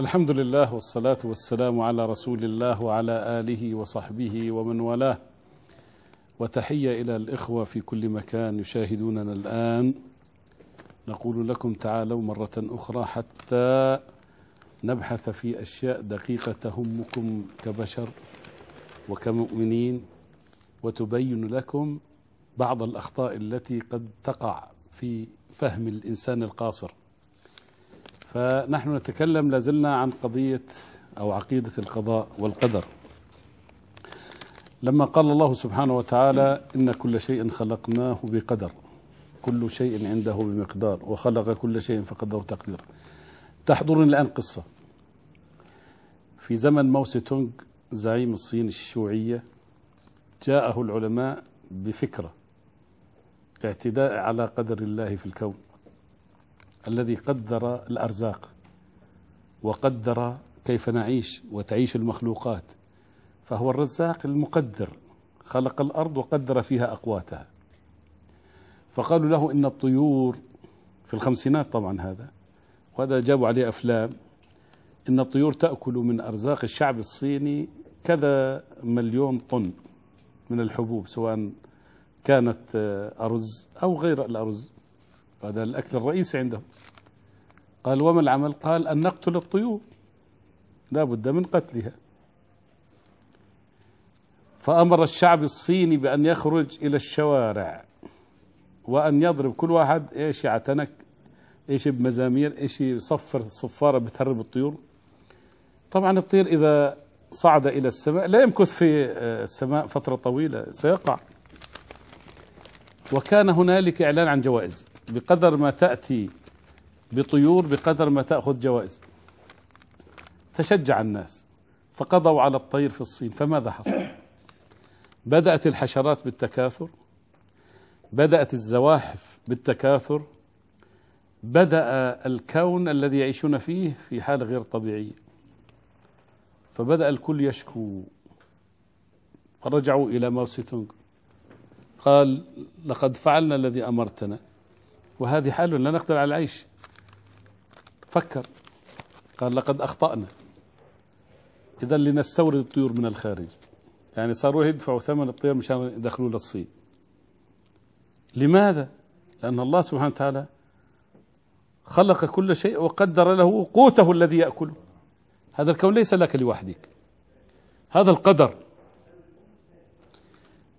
الحمد لله والصلاة والسلام على رسول الله وعلى آله وصحبه ومن والاه. وتحية إلى الإخوة في كل مكان يشاهدوننا الآن. نقول لكم تعالوا مرة أخرى حتى نبحث في أشياء دقيقة تهمكم كبشر وكمؤمنين وتبين لكم بعض الأخطاء التي قد تقع في فهم الإنسان القاصر. فنحن نتكلم لازلنا عن قضية أو عقيدة القضاء والقدر. لما قال الله سبحانه وتعالى إن كل شيء خلقناه بقدر كل شيء عنده بمقدار وخلق كل شيء فقدره تقدير. تحضرني الآن قصة. في زمن ماو سي تونغ زعيم الصين الشيوعية جاءه العلماء بفكرة اعتداء على قدر الله في الكون. الذي قدر الأرزاق وقدر كيف نعيش وتعيش المخلوقات فهو الرزاق المقدر خلق الأرض وقدر فيها أقواتها. فقالوا له إن الطيور في الخمسينات طبعا هذا وهذا جابوا عليه أفلام إن الطيور تأكل من أرزاق الشعب الصيني كذا مليون طن من الحبوب سواء كانت أرز أو غير الأرز. هذا الأكل الرئيسي عندهم. قال وما العمل؟ قال أن نقتل الطيور. لا بد من قتلها. فأمر الشعب الصيني بأن يخرج إلى الشوارع وأن يضرب كل واحد إيش يعتنك إيش بمزامير إيش يصفر صفارة بتهرب الطيور. طبعا الطير إذا صعد إلى السماء لا يمكث في السماء فترة طويلة سيقع. وكان هنالك إعلان عن جوائز. بقدر ما تأتي بطيور بقدر ما تأخذ جوائز. تشجع الناس. فقضوا على الطير في الصين. فماذا حصل؟ بدأت الحشرات بالتكاثر. بدأت الزواحف بالتكاثر. بدأ الكون الذي يعيشون فيه في حالة غير طبيعية فبدأ الكل يشكو. فرجعوا إلى ماو سيتونغ. قال لقد فعلنا الذي أمرتنا. وهذه حال لا نقدر على العيش. فكر. قال لقد أخطأنا. إذا لنستورد الطيور من الخارج. يعني صاروا يدفعوا ثمن الطيور مشان يدخلوا للصين. لماذا؟ لأن الله سبحانه وتعالى خلق كل شيء وقدر له قوته الذي يأكله. هذا الكون ليس لك لوحدك. هذا القدر.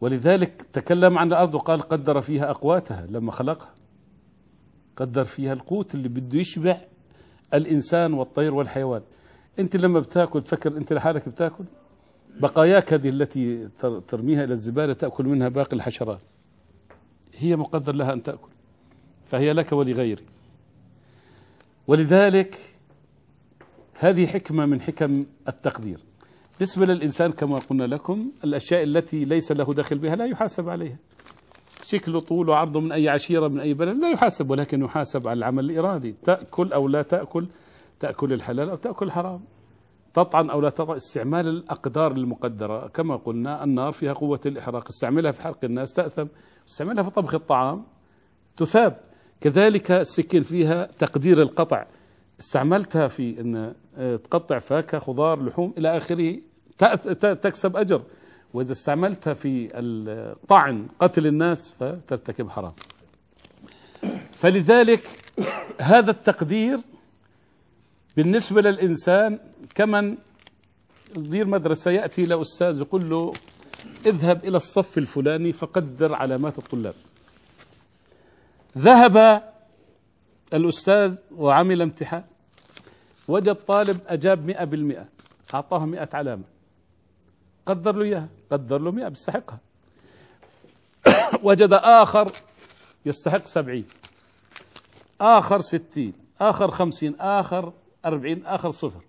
ولذلك تكلم عن الأرض وقال قدر فيها أقواتها لما خلقها. قدر فيها القوت اللي بده يشبع الإنسان والطير والحيوان. أنت لما بتأكل تفكر أنت لحالك بتأكل؟ بقاياك هذه التي ترميها إلى الزبالة تأكل منها باقي الحشرات. هي مقدر لها أن تأكل. فهي لك ولغيرك. ولذلك هذه حكمة من حكم التقدير. بالنسبة للإنسان كما قلنا لكم الأشياء التي ليس له دخل بها لا يحاسب عليها. شكله طوله عرضه من أي عشيرة من أي بلد لا يحاسب ولكن يحاسب على العمل الإرادي تأكل أو لا تأكل تأكل الحلال أو تأكل الحرام. تطعن أو لا تطعن استعمال الأقدار المقدرة. كما قلنا النار فيها قوة الإحراق. استعملها في حرق الناس تأثم. استعملها في طبخ الطعام تثاب. كذلك السكين فيها تقدير القطع. استعملتها في أن تقطع فاكهة خضار لحوم إلى آخره. تكسب أجر. وإذا استعملتها في الطعن قتل الناس فترتكب حرام. فلذلك هذا التقدير بالنسبة للإنسان كمن يدير مدرسة يأتي إلى أستاذ يقول له اذهب إلى الصف الفلاني فقدر علامات الطلاب. ذهب الأستاذ وعمل امتحان وجد طالب أجاب مئة بالمئة أعطاه مئة علامة. قدر له إياها قدر له مئة بيستحقها. وجد آخر يستحق سبعين. آخر ستين آخر خمسين آخر أربعين آخر صفر.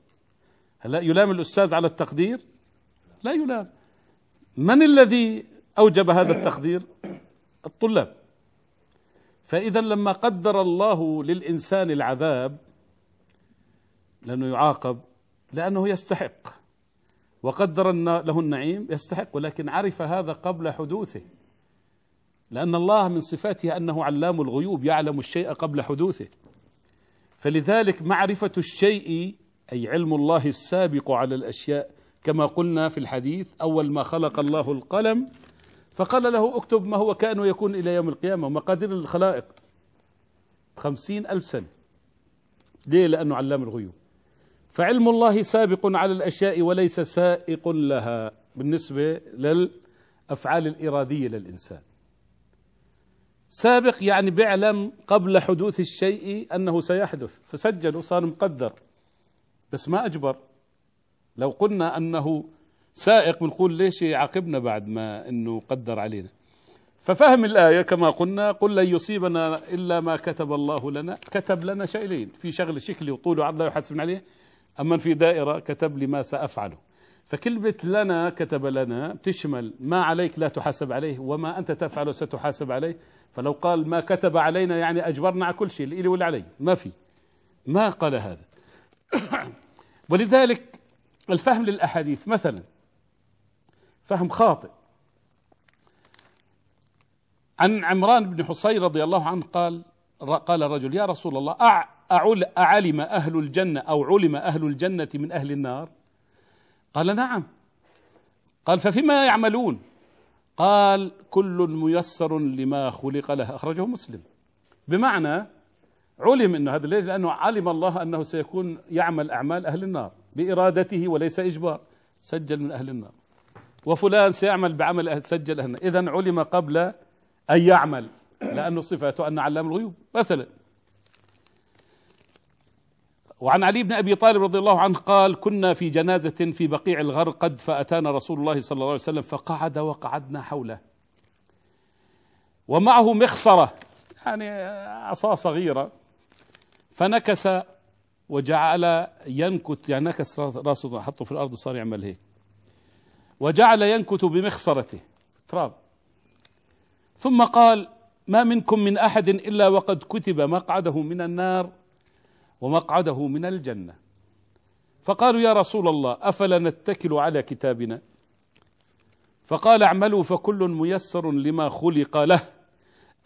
هلا يلام الأستاذ على التقدير؟ لا يلام. من الذي أوجب هذا التقدير؟ الطلاب. فإذا لما قدر الله للإنسان العذاب لأنه يعاقب لأنه يستحق. وقدر له النعيم يستحق ولكن عرف هذا قبل حدوثه. لأن الله من صفاته أنه علام الغيوب يعلم الشيء قبل حدوثه. فلذلك معرفة الشيء أي علم الله السابق على الأشياء كما قلنا في الحديث أول ما خلق الله القلم فقال له اكتب ما هو كائن يكون إلى يوم القيامة ومقادير الخلائق. خمسين ألف سنة. ليه؟ لأنه علام الغيوب. فعلم الله سابق على الأشياء وليس سائق لها بالنسبة للأفعال الإرادية للإنسان. سابق يعني بيعلم قبل حدوث الشيء أنه سيحدث فسجله صار مقدر بس ما أجبر. لو قلنا أنه سائق بنقول ليش يعاقبنا بعد ما أنه قدر علينا؟ ففهم الآية كما قلنا قل لن يصيبنا إلا ما كتب الله لنا كتب لنا شيئين في شغل شكلي وطول وعرض لا يحاسبنا عليه. أما في دائرة كتب لي ما سأفعله. فكلمة لنا كتب لنا بتشمل ما عليك لا تحاسب عليه وما أنت تفعله ستحاسب عليه. فلو قال ما كتب علينا يعني أجبرنا على كل شيء اللي ولا علي. ما في. ما قال هذا. ولذلك الفهم للأحاديث مثلا. فهم خاطئ. عن عمران بن حصين رضي الله عنه قال قال الرجل يا رسول الله أعل أعلم أهل الجنة أو علم أهل الجنة من أهل النار؟ قال نعم. قال ففيما يعملون؟ قال كل ميسر لما خلق له. أخرجه مسلم. بمعنى علم إنه هذا ليش؟ لأنه علم الله أنه سيكون يعمل أعمال أهل النار بإرادته وليس إجبار. سجل من أهل النار. وفلان سيعمل بعمل أهل سجل أهل النار. اذا علم قبل أن يعمل. لأنه صفاته أن علام الغيوب مثلا. وعن علي بن أبي طالب رضي الله عنه قال كنا في جنازة في بقيع الغرقد فأتانا رسول الله صلى الله عليه وسلم فقعد وقعدنا حوله. ومعه مخصرة يعني عصا صغيرة فنكس وجعل ينكت يعني نكس راسه حطه في الأرض وصار يعمل هيك. وجعل ينكت بمخصرته تراب. ثم قال ما منكم من أحد إلا وقد كتب مقعده من النار ومقعده من الجنة. فقالوا يا رسول الله أفلا نتكل على كتابنا؟ فقال اعملوا فكل ميسر لما خلق له.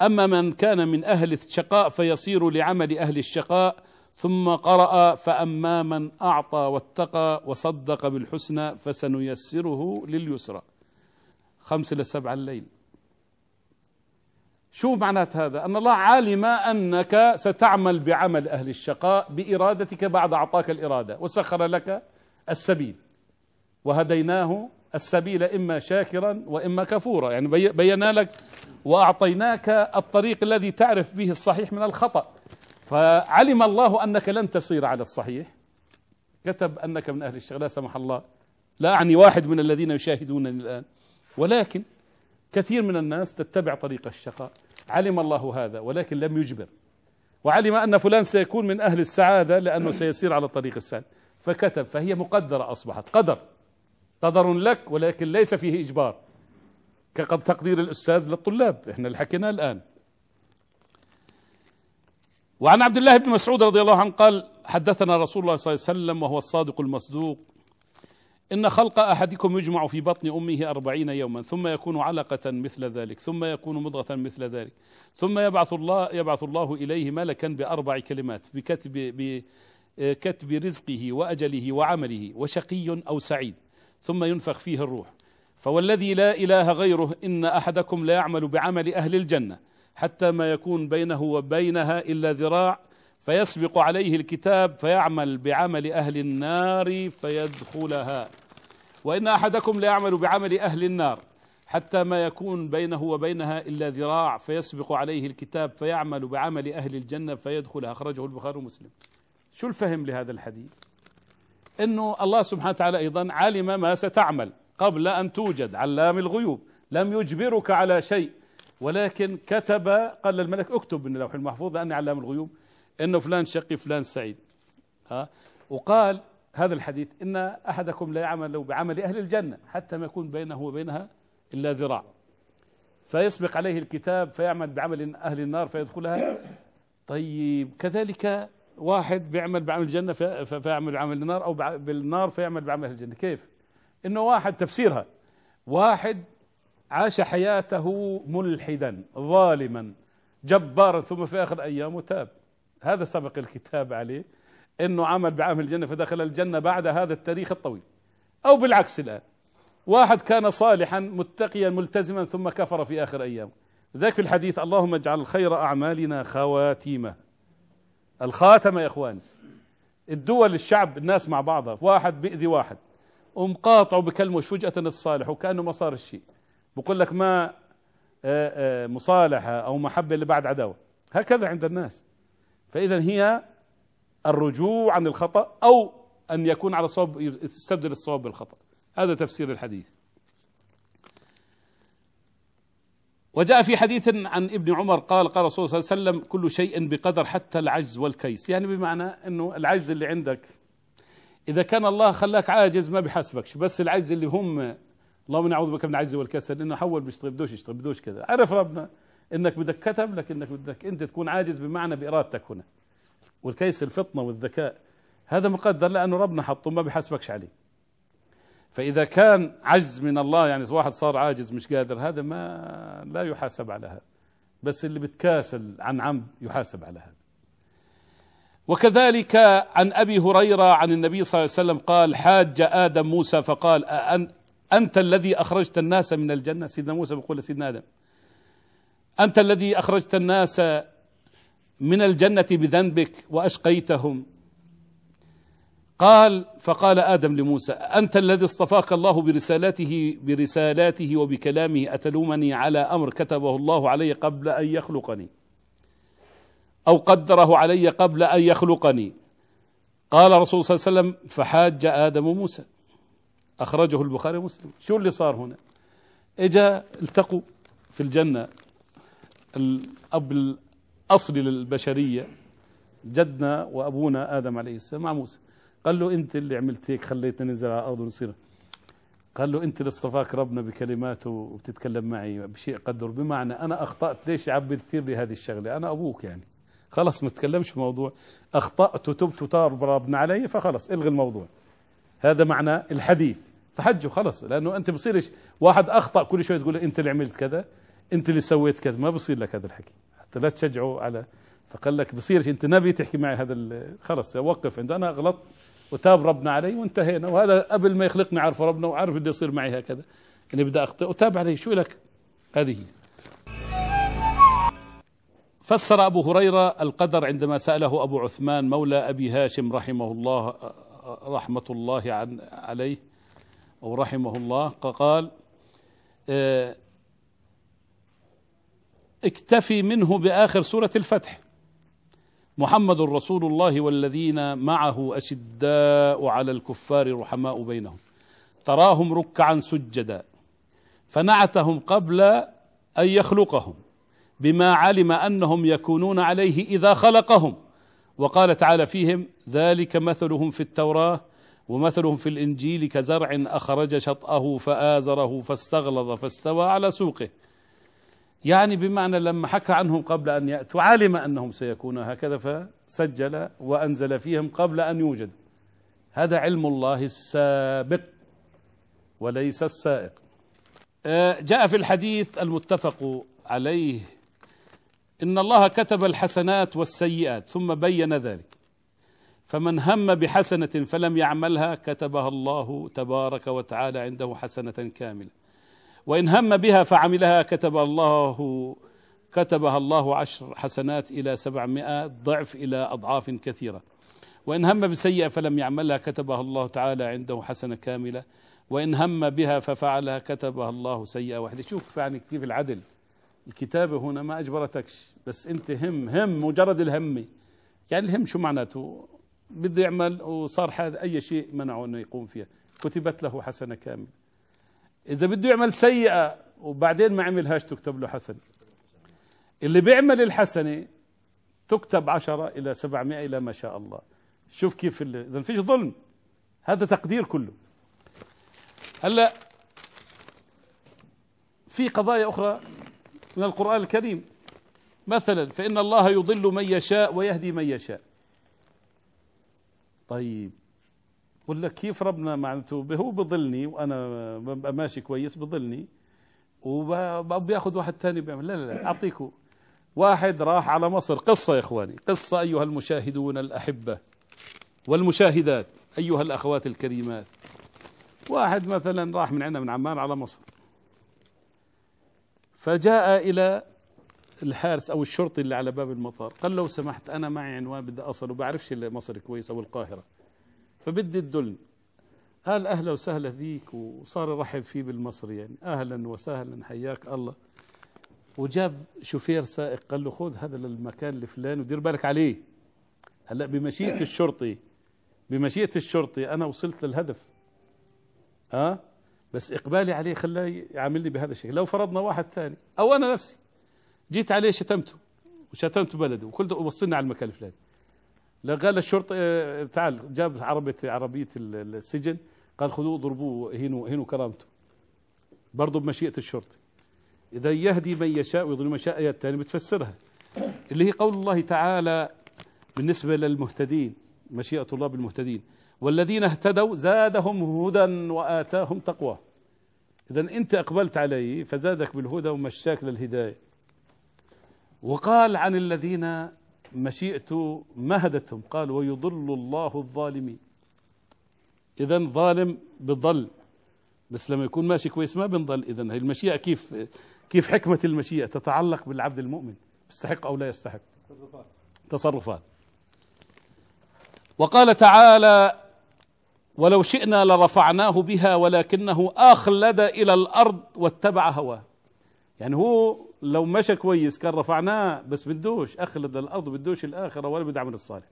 أما من كان من أهل الشقاء فيصير لعمل أهل الشقاء ثم قرأ فأما من أعطى واتقى وصدق بالحسنى فسنيسره لليسرى. خمس إلى سبع الليل. شو معنات هذا؟ أن الله علم أنك ستعمل بعمل أهل الشقاء بإرادتك بعد أعطاك الإرادة وسخر لك السبيل. وهديناه السبيل إما شاكرا وإما كفورا. يعني بينا لك وأعطيناك الطريق الذي تعرف به الصحيح من الخطأ. فعلم الله أنك لن تصير على الصحيح. كتب أنك من أهل الشغل لا سمح الله. لا أعني واحد من الذين يشاهدونني الآن. ولكن كثير من الناس تتبع طريق الشقاء. علم الله هذا ولكن لم يجبر. وعلم أن فلان سيكون من أهل السعادة لأنه سيسير على الطريق السهل. فكتب فهي مقدرة أصبحت. قدر. قدر لك ولكن ليس فيه إجبار. كقد تقدير الأستاذ للطلاب. إحنا اللي حكيناه الآن. وعن عبد الله بن مسعود رضي الله عنه قال حدثنا رسول الله صلى الله عليه وسلم وهو الصادق المصدوق. إن خلق أحدكم يجمع في بطن أمه أربعين يوما ثم يكون علقة مثل ذلك ثم يكون مضغة مثل ذلك ثم يبعث الله يبعث الله إليه ملكا بأربع كلمات بكتب بكتب رزقه وأجله وعمله وشقي أو سعيد ثم ينفخ فيه الروح. فوالذي لا إله غيره إن أحدكم لا يعمل بعمل أهل الجنة حتى ما يكون بينه وبينها إلا ذراع فيسبق عليه الكتاب فيعمل بعمل أهل النار فيدخلها. وإن أحدكم ليعمل بعمل أهل النار حتى ما يكون بينه وبينها إلا ذراع فيسبق عليه الكتاب فيعمل بعمل أهل الجنة فيدخلها. أخرجه البخاري ومسلم. شو الفهم لهذا الحديث؟ إنه الله سبحانه وتعالى أيضا علم ما ستعمل قبل أن توجد علام الغيوب. لم يجبرك على شيء ولكن كتب قال للملك اكتب من اللوح المحفوظ لاني علام الغيوب. إنه فلان شقي فلان سعيد. ها؟ وقال هذا الحديث إن أحدكم لا يعمل بعمل أهل الجنة حتى ما يكون بينه وبينها إلا ذراع. فيسبق عليه الكتاب فيعمل بعمل أهل النار فيدخلها. طيب كذلك واحد بيعمل بعمل الجنة فيعمل بعمل النار أو بالنار فيعمل بعمل أهل الجنة. كيف؟ إنه واحد تفسيرها. واحد عاش حياته ملحدا ظالما جبارا ثم في آخر أيامه تاب. هذا سبق الكتاب عليه إنه عمل بعمل الجنة فدخل الجنة بعد هذا التاريخ الطويل. أو بالعكس الآن واحد كان صالحا متقيا ملتزما ثم كفر في آخر أيامه. ذاك في الحديث اللهم اجعل خير أعمالنا خواتيمة. الخاتمة يا اخوان الدول الشعب الناس مع بعضها واحد بيأذي واحد. ومقاطعه بكلمة فجأة الصالح وكأنه ما صار الشيء. بقول لك ما آه، آه، مصالحة أو محبة اللي بعد عداوة. هكذا عند الناس. فإذا هي الرجوع عن الخطأ أو أن يكون على صواب تستبدل الصواب بالخطأ. هذا تفسير الحديث. وجاء في حديث عن ابن عمر قال قال رسول الله صلى الله عليه وسلم كل شيء بقدر حتى العجز والكيس. يعني بمعنى إنه العجز اللي عندك إذا كان الله خلاك عاجز ما بحاسبكش بس العجز اللي هم اللهم نعوذ بك من العجز والكسل إنه حول بيشتغل بدوش يشتغل بدوش كذا. عرف ربنا؟ إنك بدك كتب لكنك بدك أنت تكون عاجز بمعنى بإرادتك هنا. والكيس الفطنة والذكاء هذا مقدر لأنه ربنا حطه ما بحاسبكش عليه. فإذا كان عجز من الله يعني واحد صار عاجز مش قادر هذا ما لا يحاسب على هذا. بس اللي بتكاسل عن عمد يحاسب على هذا. وكذلك عن أبي هريرة عن النبي صلى الله عليه وسلم قال حاج آدم موسى فقال أن أنت الذي أخرجت الناس من الجنة. سيدنا موسى بيقول لسيدنا آدم أنت الذي أخرجت الناس من الجنة بذنبك وأشقيتهم. قال فقال آدم لموسى أنت الذي اصطفاك الله برسالته برسالاته وبكلامه أتلومني على أمر كتبه الله علي قبل أن يخلقني؟ أو قدره علي قبل أن يخلقني؟ قال رسول صلى الله عليه وسلم فحاج آدم موسى. أخرجه البخاري ومسلم. شو اللي صار هنا؟ إجا التقوا في الجنة. الأب الأصلي للبشرية جدنا وأبونا آدم عليه السلام مع موسى. قال له أنت اللي عملت هيك خليتنا ننزل على الأرض ونصير. قال له أنت اللي اصطفاك ربنا بكلماته وبتتكلم معي بشيء قدر. بمعنى أنا أخطأت ليش عم بتثير لي هذه الشغلة؟ أنا أبوك يعني. خلص ما تتكلمش في موضوع. أخطأت وتبت وطار ربنا علي فخلص الغي الموضوع. هذا معنى الحديث. فحجه خلص. لأنه أنت بصيرش واحد أخطأ كل شوي تقول أنت اللي عملت كذا. انت اللي سويت كذا ما بصير لك هذا الحكي. حتى لا تشجعه على فقال لك بصيرش انت نبي تحكي معي هذا خلص وقف عنده. أنا غلطت وتاب ربنا علي وانتهينا. وهذا قبل ما يخلقني عارف ربنا وعارف اللي يصير معي هكذا. اني بدي أخطئ. وتاب علي. شو لك؟ هذه. فسر أبو هريرة القدر عندما سأله أبو عثمان مولى أبي هاشم رحمه الله رحمة الله عن عليه أو رحمه الله قال آه اكتفي منه بآخر سورة الفتح. محمد رسول الله والذين معه أشداء على الكفار رحماء بينهم. تراهم ركعا سجدا فنعتهم قبل أن يخلقهم بما علم أنهم يكونون عليه إذا خلقهم. وقال تعالى فيهم ذلك مثلهم في التوراة ومثلهم في الإنجيل كزرع أخرج شطأه فآزره فاستغلظ فاستوى على سوقه. يعني بمعنى لما حكى عنهم قبل أن يأتوا علم أنهم سيكونوا هكذا فسجل وأنزل فيهم قبل أن يوجدوا هذا علم الله السابق وليس السائق. آه، جاء في الحديث المتفق عليه إن الله كتب الحسنات والسيئات ثم بين ذلك. فمن هم بحسنة فلم يعملها كتبها الله تبارك وتعالى عنده حسنة كاملة. وإن هم بها فعملها كتب الله كتبها الله عشر حسنات إلى سبعمائة ضعف إلى أضعاف كثيرة. وإن هم بسيئة فلم يعملها كتبها الله تعالى عنده حسنة كاملة. وإن هم بها ففعلها كتبها الله سيئة واحدة شوف يعني كيف العدل. الكتابة هنا ما أجبرتكش بس أنت هم هم مجرد الهم. يعني الهم شو معناته؟ بده يعمل وصار هذا أي شيء منعه أنه يقوم فيها. كتبت له حسنة كاملة. إذا بده يعمل سيئة وبعدين ما عملهاش تكتب له حسنه اللي بيعمل الحسنة تكتب عشرة إلى سبعمائة إلى ما شاء الله. شوف كيف إذا فيش ظلم. هذا تقدير كله. هلا في قضايا أخرى من القرآن الكريم. مثلا فإن الله يضل من يشاء ويهدي من يشاء. طيب. لك كيف ربنا معناته هو بضلني وأنا ماشي كويس بضلني وبياخذ واحد ثاني بيعمل. لا لا لا أعطيكم. واحد راح على مصر. قصة يا إخواني. قصة أيها المشاهدون الأحبة والمشاهدات أيها الأخوات الكريمات. واحد مثلا راح من عندنا من عمان على مصر. فجاء إلى الحارس أو الشرطي اللي على باب المطار. قال لو سمحت أنا معي عنوان بدي أصل وبعرفش مصر كويس أو القاهرة. فبدي تدلني قال أهلا وسهلا فيك وصار يرحب فيه بالمصري يعني. أهلا وسهلا حياك الله. وجاب شوفير سائق قال له خذ هذا للمكان الفلاني ودير بالك عليه. هلا بمشيئة الشرطي بمشيئة الشرطي أنا وصلت للهدف. ها؟ أه؟ بس إقبالي عليه خلاه يعاملني بهذا الشيء لو فرضنا واحد ثاني أو أنا نفسي جيت عليه شتمته وشتمت بلده وقلت وصلني على المكان الفلاني. لا قال الشرطة آه، تعال جاب عربية عربية السجن قال خذوه ضربوه هينوا هينوا كرامته. برضه بمشيئة الشرطة. إذا يهدي من يشاء ويضل من يشاء آيات ثانية بتفسرها. اللي هي قول الله تعالى بالنسبة للمهتدين مشيئة الله بالمهتدين. والذين اهتدوا زادهم هدى وآتاهم تقوى. إذا أنت أقبلت عليه فزادك بالهدى ومشاك للهداية. وقال عن الذين مشيئته مهدتهم قال ويضل الله الظالمين. إذا ظالم بضل بس لما يكون ماشي كويس ما بنضل. إذا هي المشيئة كيف كيف حكمة المشيئة؟ تتعلق بالعبد المؤمن. يستحق أو لا يستحق؟ تصرفات. تصرفات. وقال تعالى ولو شئنا لرفعناه بها ولكنه أخلد إلى الأرض واتبع هواه. يعني هو لو مشى كويس كان رفعناه بس بدوش أخلد الأرض بدوش الآخرة ولا بده عمل الصالح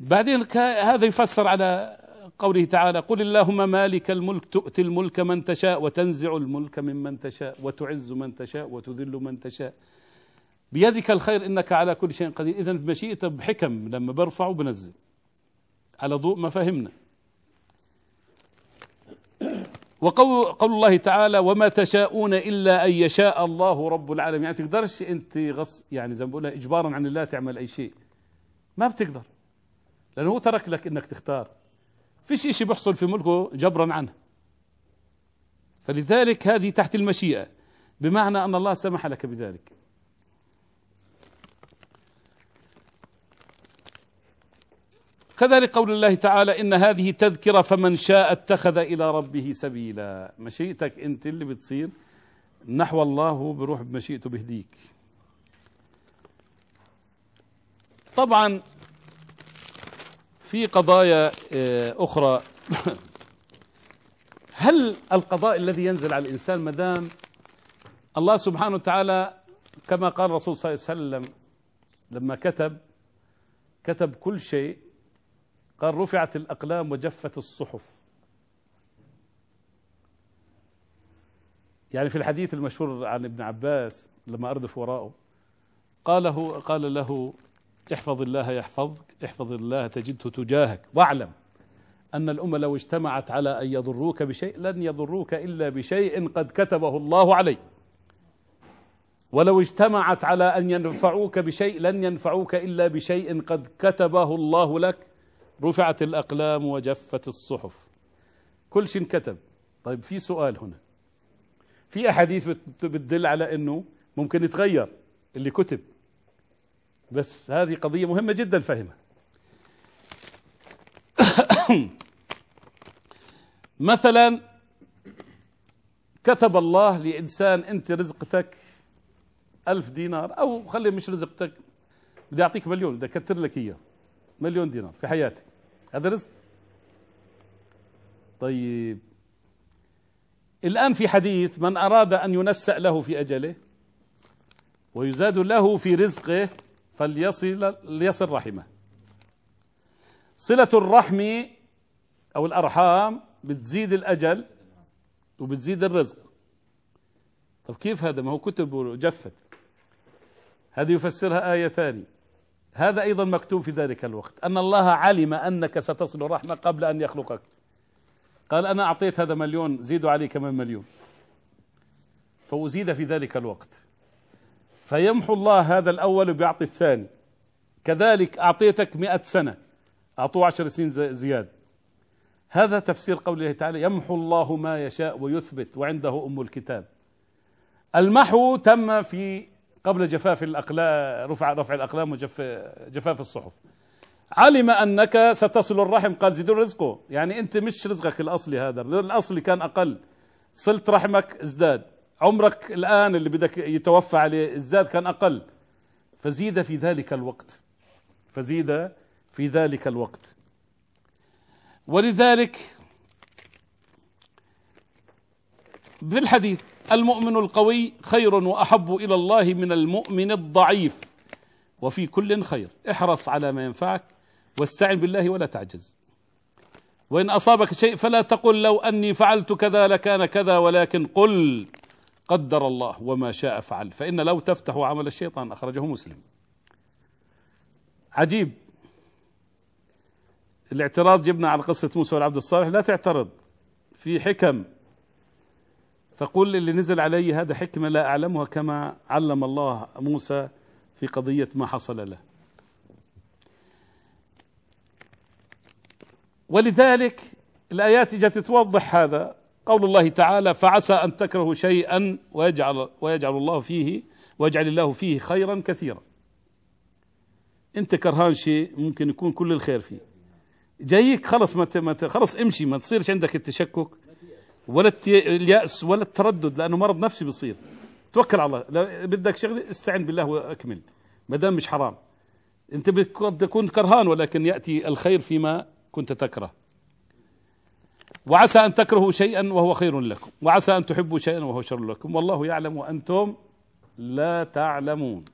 بعدين هذا يفسر على قوله تعالى قل اللهم مالك الملك تؤتي الملك من تشاء وتنزع الملك ممن تشاء وتعز من تشاء وتذل من تشاء. بيدك الخير إنك على كل شيء قدير. إذا بمشيئته بحكم لما برفع وبنزل على ضوء ما فهمنا وقول قول الله تعالى وما تشاءون إلا أن يشاء الله رب العالمين. يعني تقدرش أنت غص يعني زي ما بقولها إجبارا عن الله تعمل أي شيء. ما بتقدر. لأنه هو ترك لك إنك تختار. فيش شيء بيحصل في ملكه جبرا عنه. فلذلك هذه تحت المشيئة. بمعنى أن الله سمح لك بذلك. كذلك قول الله تعالى إن هذه تذكرة فمن شاء اتخذ إلى ربه سبيلا. مشيئتك أنت اللي بتصير نحو الله هو بروح بمشيئته بهديك. طبعا في قضايا آه، أخرى. هل القضاء الذي ينزل على الإنسان مدام الله سبحانه وتعالى كما قال الرسول صلى الله عليه وسلم لما كتب كتب كل شيء قال رفعت الأقلام وجفت الصحف. يعني في الحديث المشهور عن ابن عباس لما أردف وراءه قاله قال له احفظ الله يحفظك احفظ الله تجده تجاهك. واعلم أن الأمة لو اجتمعت على أن يضروك بشيء لن يضروك إلا بشيء قد كتبه الله عليك. ولو اجتمعت على أن ينفعوك بشيء لن ينفعوك إلا بشيء قد كتبه الله لك. رفعت الأقلام وجفت الصحف. كل شيء كتب طيب في سؤال هنا. في أحاديث بتدل على أنه ممكن يتغير اللي كتب. بس هذه قضية مهمة جدا فهمها. مثلا كتب الله لإنسان أنت رزقتك ألف دينار أو خلي مش رزقتك بدي أعطيك مليون بدي أكتر لك إياه. مليون دينار في حياتك. هذا رزق. طيب. الآن في حديث من أراد أن ينسأ له في أجله ويزاد له في رزقه فليصل ليصل رحمه. صلة الرحم أو الأرحام بتزيد الأجل وبتزيد الرزق. طب كيف هذا؟ ما هو كتب وجفت هذه يفسرها آية ثانية. هذا أيضا مكتوب في ذلك الوقت. أن الله علم أنك ستصل رحمة قبل أن يخلقك. قال أنا أعطيت هذا مليون زيدوا عليه كمان مليون. فأزيد في ذلك الوقت. فيمحو الله هذا الأول وبيعطي الثاني. كذلك أعطيتك مئة سنة. أعطوه عشر سنين زيادة هذا تفسير قوله تعالى يمحو الله ما يشاء ويثبت وعنده أم الكتاب. المحو تم في قبل جفاف الأقلام رفع رفع الأقلام وجفاف الصحف. علم أنك ستصل الرحم. قال زيدون رزقه يعني أنت مش رزقك الأصلي هذا. الاصلي كان أقل. صلت رحمك ازداد. عمرك الآن اللي بدك يتوفى عليه ازداد كان أقل. فزيد في ذلك الوقت. فزيد في ذلك الوقت. ولذلك في الحديث المؤمن القوي خير وأحب إلى الله من المؤمن الضعيف. وفي كل خير. احرص على ما ينفعك واستعن بالله ولا تعجز. وإن أصابك شيء فلا تقل لو أني فعلت كذا لكان كذا ولكن قل قدر الله وما شاء فعل فإن لو تفتح عمل الشيطان أخرجه مسلم. عجيب. الاعتراض جبنا على قصة موسى والعبد الصالح. لا تعترض. في حكم. فقل اللي نزل علي هذا حكمة لا أعلمها كما علم الله موسى في قضية ما حصل له. ولذلك الآيات جت توضح هذا. قول الله تعالى فعسى أن تكرهوا شيئا ويجعل, ويجعل الله فيه ويجعل الله فيه خيرا كثيرا. أنت كرهان شيء ممكن يكون كل الخير فيه. جايك خلص ما خلص امشي ما تصيرش عندك التشكك. ولا اليأس ولا التردد لأنه مرض نفسي بيصير. توكل على الله. بدك شغلة استعن بالله وأكمل. ما دام مش حرام. أنت قد تكون كرهان ولكن يأتي الخير فيما كنت تكره. وعسى أن تكرهوا شيئا وهو خير لكم. وعسى أن تحبوا شيئا وهو شر لكم. والله يعلم وأنتم لا تعلمون.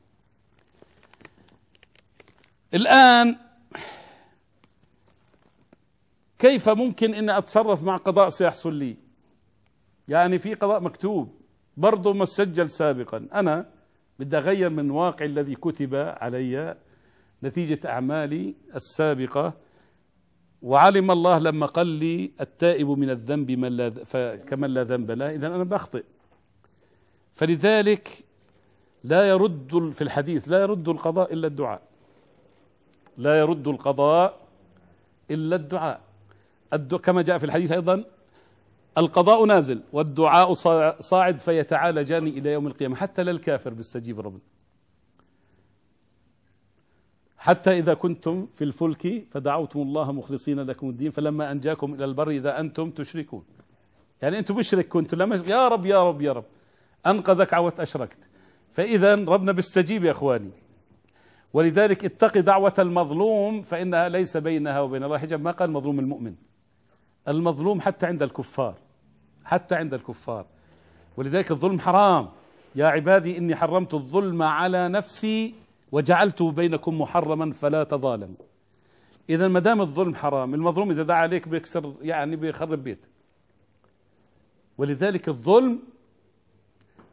الآن كيف ممكن إني أتصرف مع قضاء سيحصل لي؟ يعني في قضاء مكتوب. برضه مسجل سابقا. أنا بدي أغير من واقع الذي كتب علي نتيجة أعمالي السابقة. وعلم الله لما قال لي التائب من الذنب من لا كمن لا ذنب له. اذا أنا بخطئ. فلذلك لا يرد في الحديث لا يرد القضاء إلا الدعاء. لا يرد القضاء إلا الدعاء. كما جاء في الحديث أيضا القضاء نازل والدعاء صاعد فيتعالجان إلى يوم القيامة. حتى للكافر بيستجيب ربنا حتى إذا كنتم في الفلك فدعوتم الله مخلصين لكم الدين. فلما أنجاكم إلى البر إذا أنتم تشركون. يعني أنتم مشرك كنتم لما يا رب يا رب يا رب. أنقذك عوت أشركت. فاذا ربنا بيستجيب يا إخواني. ولذلك اتق دعوة المظلوم فإنها ليس بينها وبين الله حجاب. ما قال مظلوم المؤمن؟ المظلوم حتى عند الكفار. حتى عند الكفار. ولذلك الظلم حرام. يا عبادي إني حرمت الظلم على نفسي وجعلته بينكم محرما فلا تظالموا. إذا ما دام الظلم حرام المظلوم إذا دعا عليك بيكسر يعني بيخرب بيت. ولذلك الظلم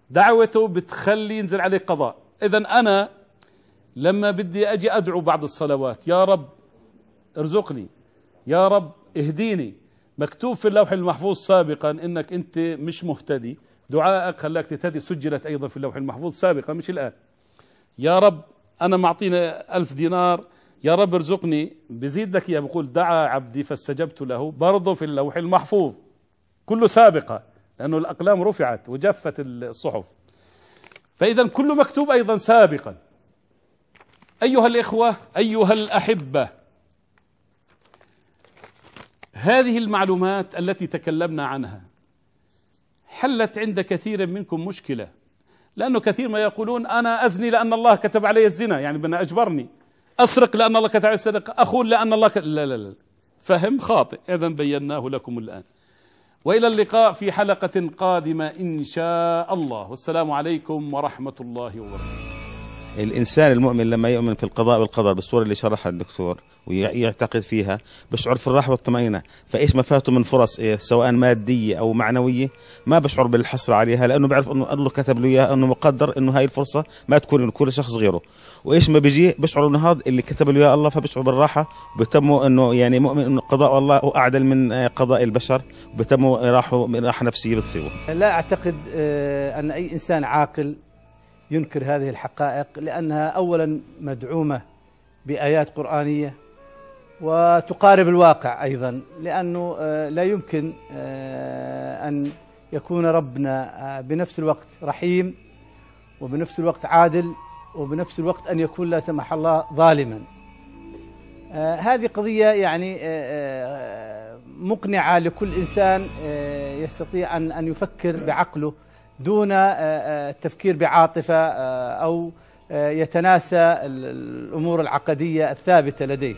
دعوته بتخلي ينزل عليك قضاء. إذا أنا لما بدي أجي أدعو بعد الصلوات يا رب ارزقني يا رب اهديني مكتوب في اللوح المحفوظ سابقا إنك أنت مش مهتدي. دعائك خلاك تهتدي. سجلت أيضا في اللوح المحفوظ سابقا مش الآن. يا رب أنا معطينا ألف دينار. يا رب ارزقني بزيد لك اياه بقول دعا عبدي فاستجبت له برضه في اللوح المحفوظ. كله سابقة لأنه الأقلام رفعت وجفت الصحف. فإذا كل مكتوب أيضا سابقا. أيها الإخوة أيها الأحبة هذه المعلومات التي تكلمنا عنها. حلت عند كثير منكم مشكلة لأنه كثير ما يقولون أنا أزني لأن الله كتب علي الزنا يعني بنا أجبرني. أسرق لأن الله كتب علي السرقة أخون لأن الله كتب لا لا لا فهم خاطئ. إذا بيناه لكم الآن. وإلى اللقاء في حلقة قادمة إن شاء الله. والسلام عليكم ورحمة الله وبركاته. الإنسان المؤمن لما يؤمن في القضاء والقدر بالصورة اللي شرحها الدكتور ويعتقد فيها بشعر في الراحة والطمأنينة. فإيش ما فاته من فرص إيه؟ سواء مادية أو معنوية ما بشعر بالحسرة عليها لأنه بعرف أنه الله كتب له إياها أنه مقدر أنه هاي الفرصة ما تكون لكل شخص غيره. وإيش ما بيجي؟ بشعر إنه هذا اللي كتب له إياه الله فبشعر بالراحة بتمه إنه يعني مؤمن إنه قضاء الله اعدل من قضاء البشر بتمه راحه راحه نفسية بتصيبه. لا أعتقد آه، أن أي إنسان عاقل ينكر هذه الحقائق لأنها اولا مدعومة بآيات قرآنية وتقارب الواقع أيضا لأنه آه، لا يمكن آه، أن يكون ربنا آه، بنفس الوقت رحيم وبنفس الوقت عادل وبنفس الوقت أن يكون لا سمح الله ظالما. هذه قضية يعني مقنعة لكل إنسان يستطيع أن أن يفكر بعقله. دون آه، آه، التفكير بعاطفة آه، أو يتناسى الأمور العقدية الثابتة لديه.